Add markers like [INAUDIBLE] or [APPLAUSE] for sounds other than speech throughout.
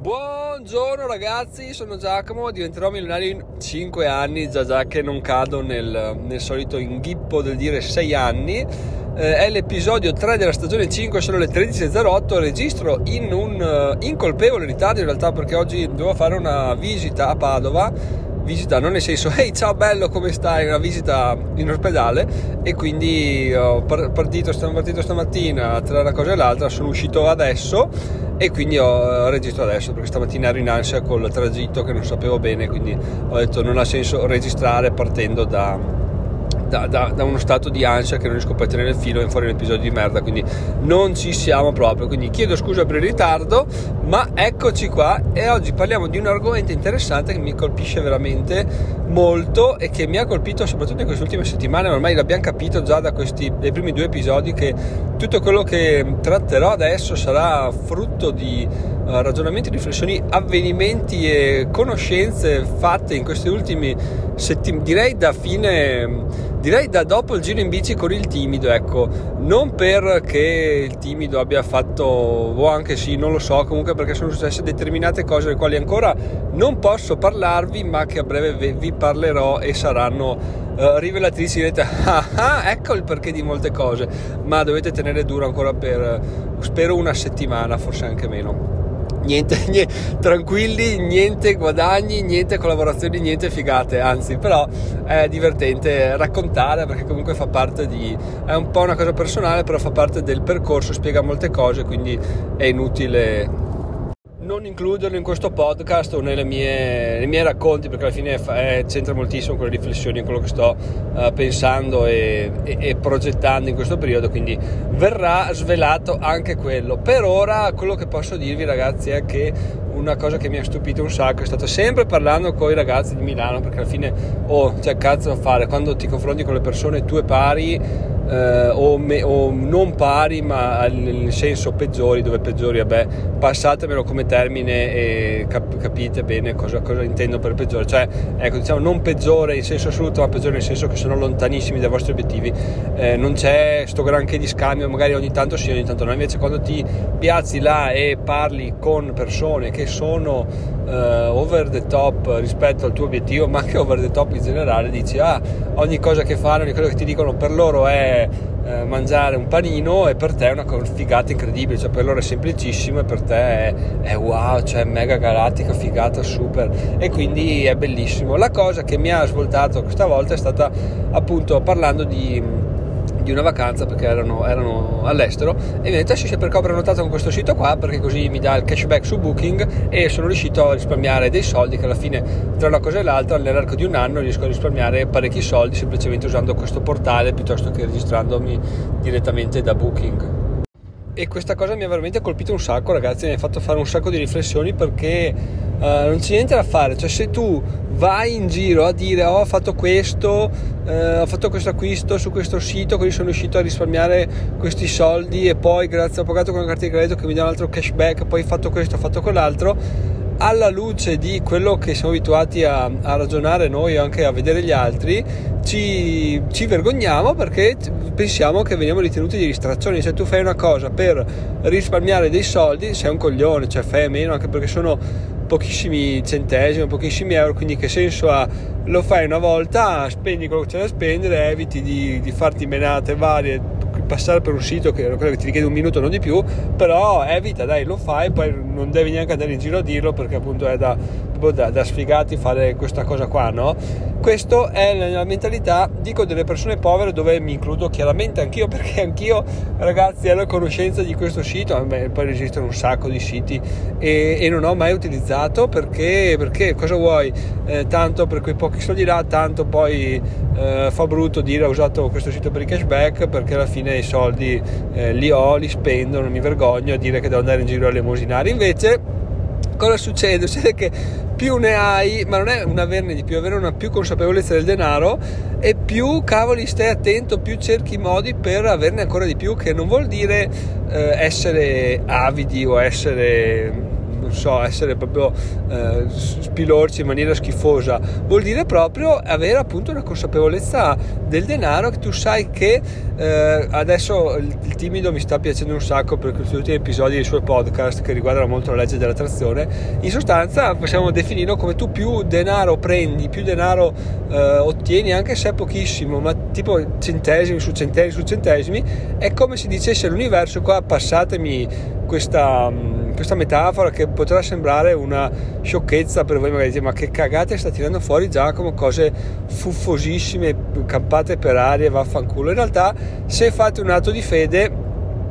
Buongiorno ragazzi, sono Giacomo, diventerò milionario in 5 anni, già già che non cado nel, nel solito inghippo del dire 6 anni. Eh, è l'episodio 3 della stagione 5, sono le 13.08, registro in un uh, incolpevole ritardo in realtà perché oggi devo fare una visita a Padova visita non nel senso ehi ciao bello come stai? Una visita in ospedale e quindi ho partito, sono partito stamattina tra una cosa e l'altra sono uscito adesso e quindi ho registrato adesso perché stamattina ero in ansia col tragitto che non sapevo bene quindi ho detto non ha senso registrare partendo da da, da, da, uno stato di ansia che non riesco a tenere il filo e fuori un episodio di merda quindi non ci siamo proprio. Quindi chiedo scusa per il ritardo ma eccoci qua e oggi parliamo di un argomento interessante che mi colpisce veramente molto e che mi ha colpito soprattutto in queste ultime settimane ormai l'abbiamo capito già da questi dai primi due episodi che tutto quello che tratterò adesso sarà frutto di uh, ragionamenti, riflessioni, avvenimenti e conoscenze fatte in questi ultimi settimane direi da fine direi da dopo il giro in bici con il timido, ecco, non perché il timido abbia fatto, o anche sì, non lo so, comunque perché sono successe determinate cose delle quali ancora non posso parlarvi, ma che a breve vi parlerò e saranno uh, rivelatrici. Direte, ah, ah, ecco il perché di molte cose, ma dovete tenere duro ancora per, spero, una settimana, forse anche meno niente, [LAUGHS] niente, tranquilli, niente guadagni, niente collaborazioni, niente figate, anzi però è divertente raccontare perché comunque fa parte di, è un po' una cosa personale, però fa parte del percorso, spiega molte cose, quindi è inutile non includerlo in questo podcast o mie, nei miei racconti perché alla fine è, c'entra moltissimo con le riflessioni, quello che sto uh, pensando e, e, e, progettando in questo periodo, quindi verrà svelato anche quello. Per ora quello che posso dirvi ragazzi è che una cosa che mi ha stupito un sacco è stato sempre parlando con i ragazzi di Milano perché alla fine, oh, c'è cazzo da fare, quando ti confronti con le persone tue pari eh, o, me, o, non pari ma nel senso peggiori dove peggiori vabbè passatemelo come termine e cap- capite bene cosa, cosa, intendo per peggiore. Cioè ecco diciamo non peggiore in senso assoluto ma peggiore nel senso che sono lontanissimi dai vostri obiettivi. Eh, non c'è sto granché di scambio magari ogni tanto sì ogni tanto no. Invece quando ti piazzi là e parli con persone che sono uh, over the top rispetto al tuo obiettivo ma anche over the top in generale dici ah ogni cosa che fanno ogni cosa che ti dicono per loro è eh, mangiare un panino e per te è una figata incredibile, cioè per loro è semplicissimo e per te è, è wow, cioè mega galattica, figata, super e quindi è bellissimo. La cosa che mi ha svoltato questa volta è stata appunto parlando di di una vacanza perché erano, erano all'estero e mi ha detto sì, perché ho prenotato con questo sito qua perché così mi dà il cashback su Booking e sono riuscito a risparmiare dei soldi che alla fine tra una cosa e l'altra nell'arco di un anno riesco a risparmiare parecchi soldi semplicemente usando questo portale piuttosto che registrandomi direttamente da Booking e questa cosa mi ha veramente colpito un sacco ragazzi mi ha fatto fare un sacco di riflessioni perché uh, non c'è niente da fare cioè se tu vai in giro a dire oh, ho fatto questo, eh, ho fatto questo acquisto su questo sito, quindi sono riuscito a risparmiare questi soldi e poi grazie ho pagato con una carta di credito che mi dà un altro cashback, poi ho fatto questo, ho fatto quell'altro. Alla luce di quello che siamo abituati a, a ragionare noi e anche a vedere gli altri, ci, ci, vergogniamo perché pensiamo che veniamo ritenuti di distrazioni. Se tu fai una cosa per risparmiare dei soldi, sei un coglione, cioè fai meno, anche perché sono pochissimi centesimi, pochissimi euro, quindi che senso ha? Lo fai una volta, spendi quello che c'è da spendere, eviti di, di farti menate varie, passare per un sito che, che ti richiede un minuto, non di più, però evita, dai, lo fai, poi non devi neanche andare in giro a dirlo perché appunto è da, da, da sfigati fare questa cosa qua, no? Questa è la mentalità, dico, delle persone povere dove mi includo chiaramente anch'io [LAUGHS] perché anch'io ragazzi ero a conoscenza di questo sito, poi esistono un sacco di siti e, e non ho mai utilizzato perché, perché cosa vuoi? Eh, tanto per quei pochi soldi là, tanto poi eh, fa brutto dire ho usato questo sito per i cashback perché alla fine i soldi eh, li ho, li spendo, non mi vergogno a dire che devo andare in giro a elemosinare. Invece cosa succede? [LAUGHS] Succede che più ne hai, ma non è un averne di più, avere una più consapevolezza del denaro e più cavoli stai attento, più cerchi modi per averne ancora di più, che non vuol dire eh, essere avidi o essere non so, essere proprio eh, spilorci in maniera schifosa, vuol dire proprio avere appunto una consapevolezza del denaro che tu sai che eh, adesso il, il, timido mi sta piacendo un sacco per questi ultimi episodi dei suoi podcast che riguardano molto la legge dell'attrazione, in sostanza possiamo definirlo come tu più denaro prendi, più denaro eh, ottieni, anche se è pochissimo, ma tipo centesimi su centesimi su centesimi, è come se dicesse all'universo qua passatemi questa, mm, questa, metafora che potrà sembrare una sciocchezza per voi, magari dite ma che cagate sta tirando fuori Giacomo, cose fuffosissime, campate per aria vaffanculo. In realtà se fate un atto di fede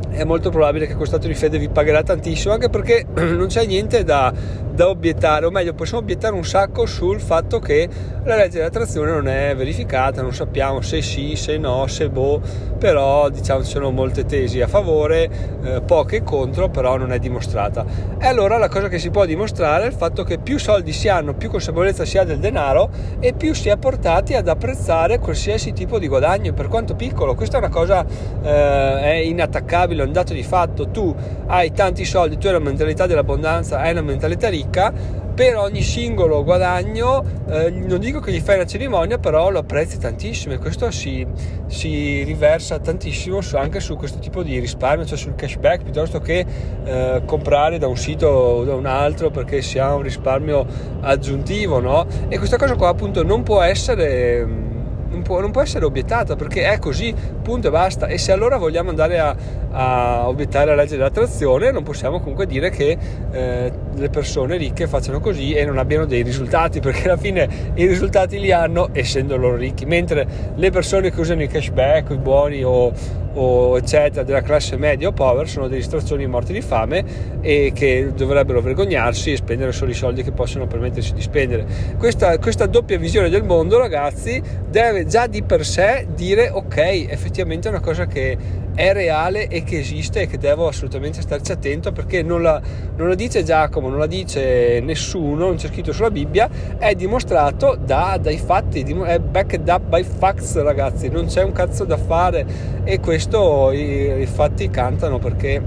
è molto probabile che questo atto di fede vi pagherà tantissimo, anche perché [CLEARS THROAT] non c'è niente da da obiettare, o meglio, possiamo obiettare un sacco sul fatto che la legge dell'attrazione non è verificata, non sappiamo se sì, se no, se boh, però diciamo ci sono molte tesi a favore, eh, poche contro, però non è dimostrata. E allora la cosa che si può dimostrare è il fatto che più soldi si hanno, più consapevolezza si ha del denaro e più si è portati ad apprezzare qualsiasi tipo di guadagno, per quanto piccolo. Questa è una cosa eh, è inattaccabile, è un dato di fatto. Tu hai tanti soldi, tu hai la mentalità dell'abbondanza, hai una mentalità ricca ricca per ogni singolo guadagno eh, non dico che gli fai una cerimonia però lo apprezzi tantissimo e questo si, si riversa tantissimo su, anche su questo tipo di risparmio cioè sul cashback piuttosto che eh, comprare da un sito o da un altro perché si ha un risparmio aggiuntivo no? e questa cosa qua appunto non può essere non può, non può, essere obiettata perché è così, punto e basta. E se allora vogliamo andare a, a obiettare la legge dell'attrazione, non possiamo comunque dire che eh, le persone ricche facciano così e non abbiano dei risultati, perché alla fine i risultati li hanno essendo loro ricchi, mentre le persone che usano i cashback, i buoni o, o eccetera della classe media o povera sono degli strazzoni morti di fame e che dovrebbero vergognarsi e spendere solo i soldi che possono permettersi di spendere. Questa, questa doppia visione del mondo, ragazzi, deve già di per sé dire ok, effettivamente è una cosa che è reale e che esiste e che devo assolutamente starci attento perché non la, non la dice Giacomo, non la dice nessuno, non c'è scritto sulla Bibbia, è dimostrato da, dai fatti, è backed up by facts ragazzi, non c'è un cazzo da fare e questo i, i fatti cantano perché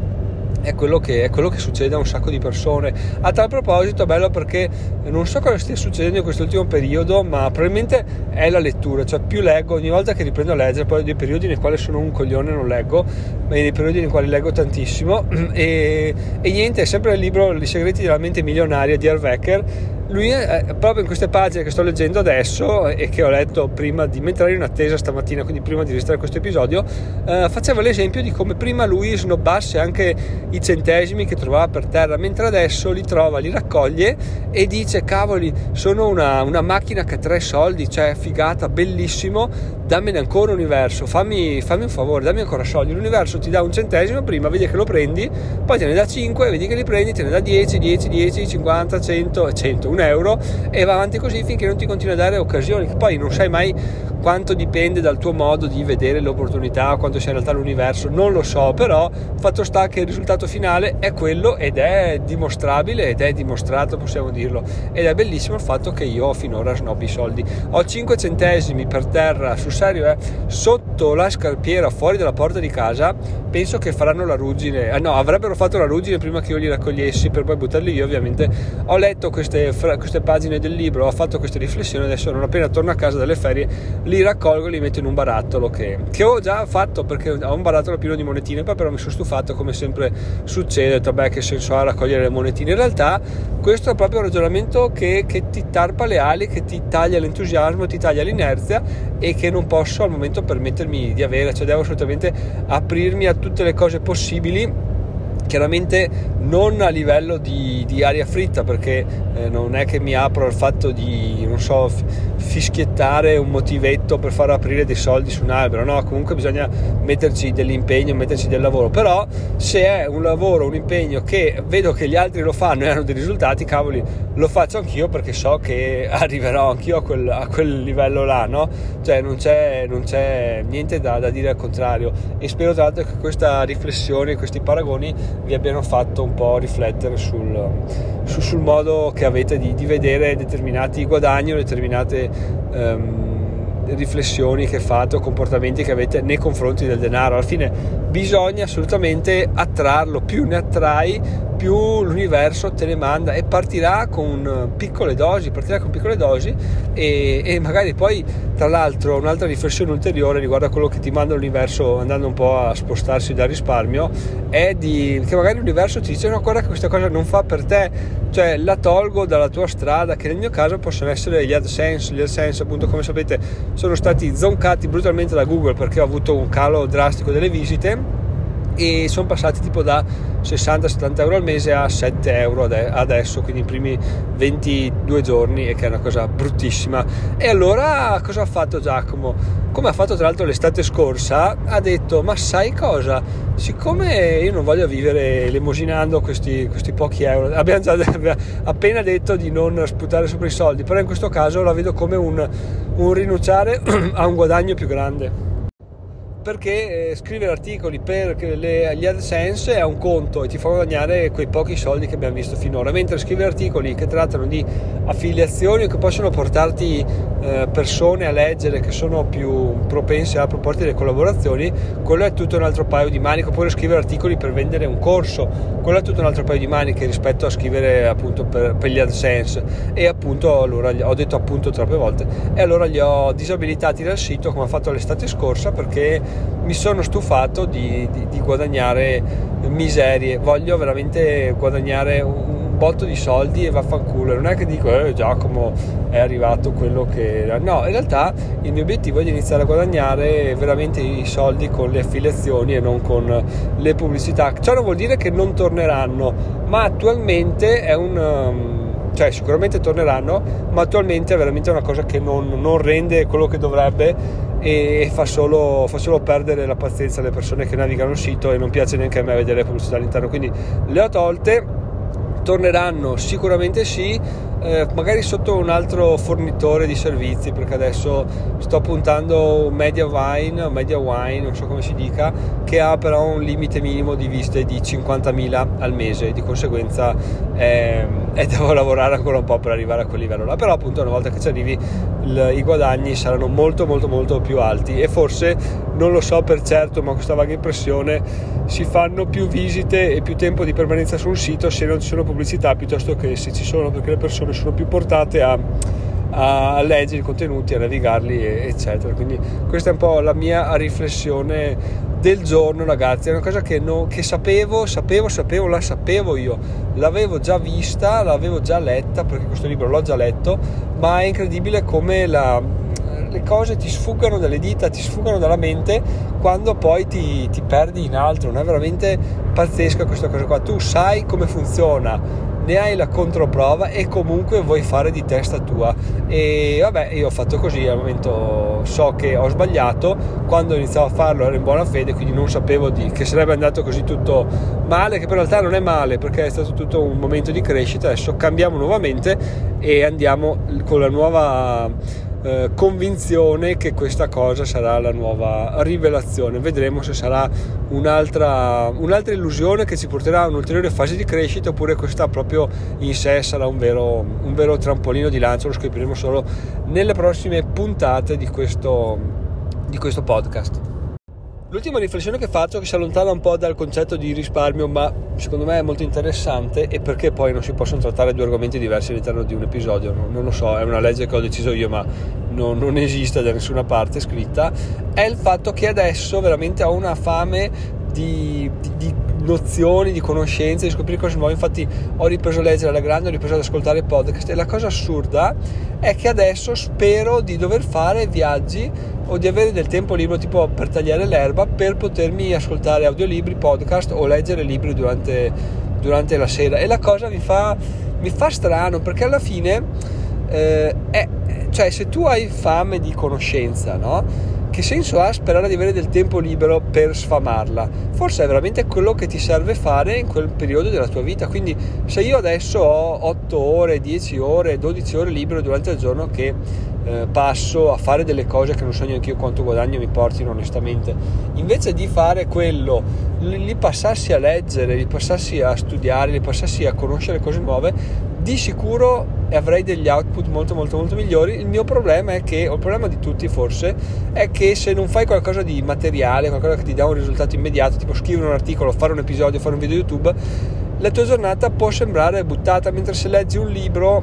è quello, che, è quello, che, succede a un sacco di persone. A tal proposito, è bello perché non so cosa stia succedendo in quest'ultimo periodo, ma probabilmente è la lettura. Cioè, più leggo, ogni volta che riprendo a leggere, poi ho dei periodi nei quali sono un coglione e non leggo, ma dei periodi nei quali leggo tantissimo. [CLEARS THROAT] E, e niente, è sempre il libro I segreti della mente milionaria di Arvecker lui è, proprio in queste pagine che sto leggendo adesso e che ho letto prima di mentre ero in attesa stamattina, quindi prima di registrare questo episodio, eh, faceva l'esempio di come prima lui snobbasse anche i centesimi che trovava per terra, mentre adesso li trova, li raccoglie e dice cavoli, sono una, una macchina che ha tre soldi, cioè figata, bellissimo, dammene ancora universo, fammi, fammi un favore, dammi ancora soldi, l'universo ti dà un centesimo prima, vedi che lo prendi, poi te ne dà 5, vedi che li prendi, te ne dà 10, 10, 10, 50, 100, 100, un euro e va avanti così finché non ti continua a dare occasioni, che poi non sai mai quanto dipende dal tuo modo di vedere le opportunità, quanto sia in realtà l'universo, non lo so, però fatto sta che il risultato finale è quello ed è dimostrabile ed è dimostrato, possiamo dirlo, ed è bellissimo il fatto che io finora snobbi i soldi. Ho 5 centesimi per terra, sul serio, eh, sotto la scarpiera, fuori dalla porta di casa, penso che faranno la ruggine, eh, no, avrebbero fatto la ruggine prima che io li raccogliessi per poi buttarli io, ovviamente. Ho letto queste, queste pagine del libro, ho fatto queste riflessioni, adesso non appena torno a casa dalle ferie li raccolgo e li metto in un barattolo che, che, ho già fatto perché ho un barattolo pieno di monetine poi però mi sono stufato come sempre succede ho detto beh che senso ha raccogliere le monetine in realtà questo è proprio un ragionamento che, che ti tarpa le ali che ti taglia l'entusiasmo ti taglia l'inerzia e che non posso al momento permettermi di avere cioè devo assolutamente aprirmi a tutte le cose possibili chiaramente non a livello di, di aria fritta perché eh, non è che mi apro al fatto di non so fischiettare un motivetto per far aprire dei soldi su un albero. No comunque bisogna metterci dell'impegno metterci del lavoro. Però se è un lavoro un impegno che vedo che gli altri lo fanno e hanno dei risultati cavoli lo faccio anch'io perché so che [LAUGHS] arriverò anch'io a quel, a quel livello là no? Cioè non c'è, non c'è niente da, da dire al contrario. E spero tra l'altro che questa riflessione questi paragoni vi abbiano fatto un po' riflettere sul, sul, sul modo che avete di, di, vedere determinati guadagni o determinate um, riflessioni che fate o comportamenti che avete nei confronti del denaro. Alla fine bisogna assolutamente attrarlo, più ne attrai più l'universo te ne manda e partirà con piccole dosi, partirà con piccole dosi e, e magari poi tra l'altro un'altra riflessione ulteriore riguardo a quello che ti manda l'universo andando un po' a spostarsi dal risparmio è di, che magari l'universo ti dice no guarda che questa cosa non fa per te, cioè la tolgo dalla tua strada che nel mio caso possono essere gli AdSense, gli AdSense appunto come sapete sono stati zoncati brutalmente da Google perché ho avuto un calo drastico delle visite e sono passati tipo da 60-70 euro al mese a 7 euro adesso, quindi i primi 22 giorni, e che è una cosa bruttissima. E allora cosa ha fatto Giacomo? Come ha fatto tra l'altro l'estate scorsa, ha detto: Ma sai cosa? Siccome io non voglio vivere elemosinando questi, questi pochi euro, [LAUGHS] abbiamo già [LAUGHS] appena detto di non sputare sopra i soldi, però in questo caso la vedo come un, un rinunciare [CLEARS THROAT] a un guadagno più grande perché eh, scrivere articoli per le, gli AdSense è un conto e ti fa guadagnare quei pochi soldi che abbiamo visto finora, mentre scrivere articoli che trattano di affiliazioni o che possono portarti eh, persone a leggere che sono più propense a proporti delle collaborazioni, quello è tutto un altro paio di maniche, oppure scrivere articoli per vendere un corso, quello è tutto un altro paio di maniche rispetto a scrivere appunto per, per gli AdSense. E appunto allora ho detto appunto troppe volte e allora li ho disabilitati dal sito come ho fatto l'estate scorsa perché mi sono stufato di, di, di guadagnare miserie, voglio veramente guadagnare un botto di soldi e vaffanculo. Non è che dico, eh, Giacomo è arrivato quello che era. No, in realtà il mio obiettivo è di iniziare a guadagnare veramente i soldi con le affiliazioni e non con le pubblicità. Ciò non vuol dire che non torneranno, ma attualmente è un. Um, cioè sicuramente torneranno, ma attualmente è veramente una cosa che non, non rende quello che dovrebbe e fa solo, fa solo, perdere la pazienza alle persone che navigano il sito e non piace neanche a me vedere le pubblicità all'interno. Quindi le ho tolte, torneranno? Sicuramente sì, eh, magari sotto un altro fornitore di servizi perché adesso sto puntando Media Wine, Media Wine, non so come si dica, che ha però un limite minimo di viste di 50.000 al mese, di conseguenza eh, e devo [LAUGHS] lavorare ancora un po' per arrivare a quel livello là, però appunto una volta che ci arrivi il, i guadagni saranno molto molto molto più alti e forse non lo so per certo, ma questa vaga impressione si fanno più visite e più tempo di permanenza sul sito se non ci sono pubblicità piuttosto che se ci sono perché le persone sono più portate a, a leggere i contenuti, a navigarli, eccetera. Quindi questa è un po' la mia riflessione del giorno, ragazzi. È una cosa che, no, che sapevo, sapevo, sapevo, la sapevo io, l'avevo già vista, l'avevo già letta, perché questo libro l'ho già letto, ma è incredibile come la, le cose ti sfuggono dalle dita, ti sfuggono dalla mente quando poi ti, ti perdi in altro. Non è veramente pazzesca questa cosa qua. Tu sai come funziona ne hai la controprova e comunque vuoi fare di testa tua. E vabbè io ho fatto così al momento so che ho sbagliato. Quando iniziavo a farlo ero in buona fede quindi non sapevo di, che sarebbe andato così tutto male che per realtà non è male perché è stato tutto un momento di crescita. Adesso cambiamo nuovamente e andiamo con la nuova eh, convinzione che questa cosa sarà la nuova rivelazione. Vedremo se sarà un'altra, un'altra illusione che ci porterà a un'ulteriore fase di crescita oppure questa proprio in sé sarà un vero, un vero trampolino di lancio. Lo scopriremo solo nelle prossime puntate di questo, di questo podcast. L'ultima riflessione che faccio, che si allontana un po' dal concetto di risparmio, ma secondo me è molto interessante, e perché poi non si possono trattare due argomenti diversi all'interno di un episodio, non, non lo so, è una legge che ho deciso io, ma non, non, esiste da nessuna parte scritta, è il fatto che adesso veramente ho una fame di, di, di nozioni, di conoscenze, di scoprire cose nuove. Infatti ho ripreso a leggere alla grande, ho ripreso ad ascoltare podcast e la cosa assurda è che adesso spero di dover fare viaggi o di avere del tempo libero tipo per tagliare l'erba per potermi ascoltare audiolibri, podcast o leggere libri durante, durante la sera e la cosa mi fa, mi fa strano perché alla fine eh, è, cioè se tu hai fame di conoscenza no? Che senso ha sperare di avere del tempo libero per sfamarla? Forse è veramente quello che ti serve fare in quel periodo della tua vita. Quindi, se io adesso ho 8 ore, 10 ore, 12 ore libero durante il giorno che eh, passo a fare delle cose che non so neanche io quanto guadagno mi portino onestamente, invece di fare quello, li, passassi a leggere, li passassi a studiare, li passassi a conoscere cose nuove, di sicuro avrei degli output molto molto molto migliori. Il mio problema è che o il problema di tutti forse è che se non fai qualcosa di materiale qualcosa che ti dà un risultato immediato tipo scrivere un articolo fare un episodio fare un video youtube la tua giornata può sembrare buttata, mentre se leggi un libro,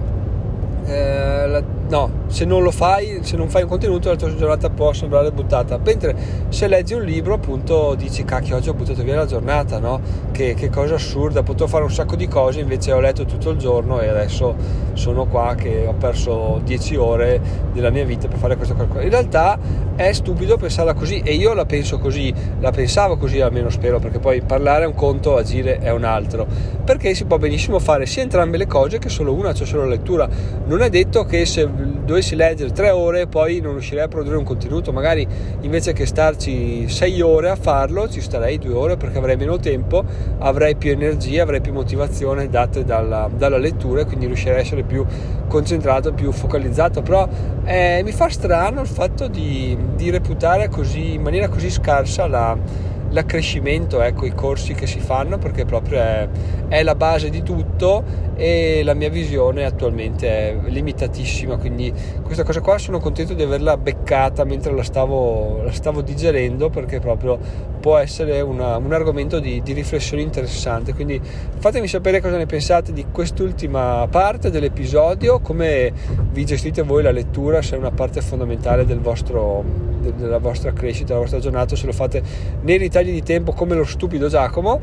eh, la, no, se non lo fai, se non fai un contenuto, la tua giornata può sembrare buttata. Mentre se leggi un libro, appunto, dici cacchio, oggi ho buttato via la giornata, no? Che, che cosa assurda, potevo fare un sacco di cose, invece ho letto tutto il giorno e adesso sono qua che ho perso 10 ore della mia vita per fare questo qualcosa. In realtà è stupido pensarla così e io la penso così, la pensavo così almeno spero, perché poi parlare è un conto, agire è un altro. Perché si può benissimo fare sia entrambe le cose che solo una, cioè solo la lettura. Non è detto che se dovessi leggere tre ore poi non riuscirei a produrre un contenuto, magari invece che starci sei ore a farlo ci starei due ore perché avrei meno tempo, avrei più energia, avrei più motivazione date dalla, dalla lettura e quindi riuscirei a essere più concentrato, più focalizzato, però eh, mi fa strano il fatto di, di reputare così, in maniera così scarsa la l'accrescimento, ecco, i corsi che si fanno perché proprio è, è, la base di tutto e la mia visione attualmente è limitatissima, quindi questa cosa qua sono contento di averla beccata mentre la stavo, la stavo digerendo perché proprio può essere una, un argomento di, di, riflessione interessante, quindi fatemi sapere cosa ne pensate di quest'ultima parte dell'episodio, come vi gestite voi la lettura, se è una parte fondamentale del vostro della vostra crescita, della vostra giornata, se lo fate nei ritagli di tempo come lo stupido Giacomo.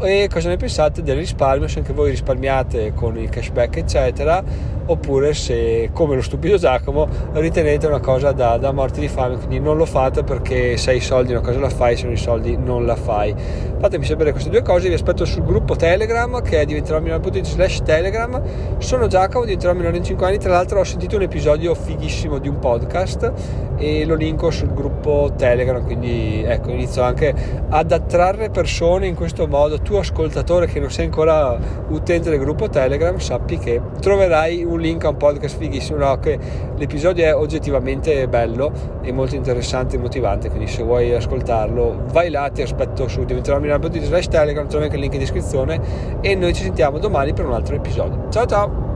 E cosa ne pensate del risparmio, se anche voi risparmiate con il cashback eccetera oppure se come lo stupido Giacomo ritenete una cosa da, da morti di fame quindi non lo fate perché se hai i soldi una cosa la fai se non hai i soldi non la fai. Fatemi sapere queste due cose vi aspetto sul gruppo telegram che è diventerò milano.it slash telegram. Sono Giacomo diventerò milano in 5 anni. Tra l'altro ho sentito un episodio fighissimo di un podcast e lo linko sul gruppo telegram quindi ecco inizio anche ad attrarre persone in questo modo. Tu ascoltatore che non sei ancora utente del gruppo telegram sappi che troverai un link a un podcast fighissimo, no, che l'episodio è oggettivamente bello e molto interessante e motivante, quindi se vuoi ascoltarlo vai là, ti aspetto su diventerò slash telegram, trovi anche il link in descrizione e noi ci sentiamo domani per un altro episodio. Ciao ciao!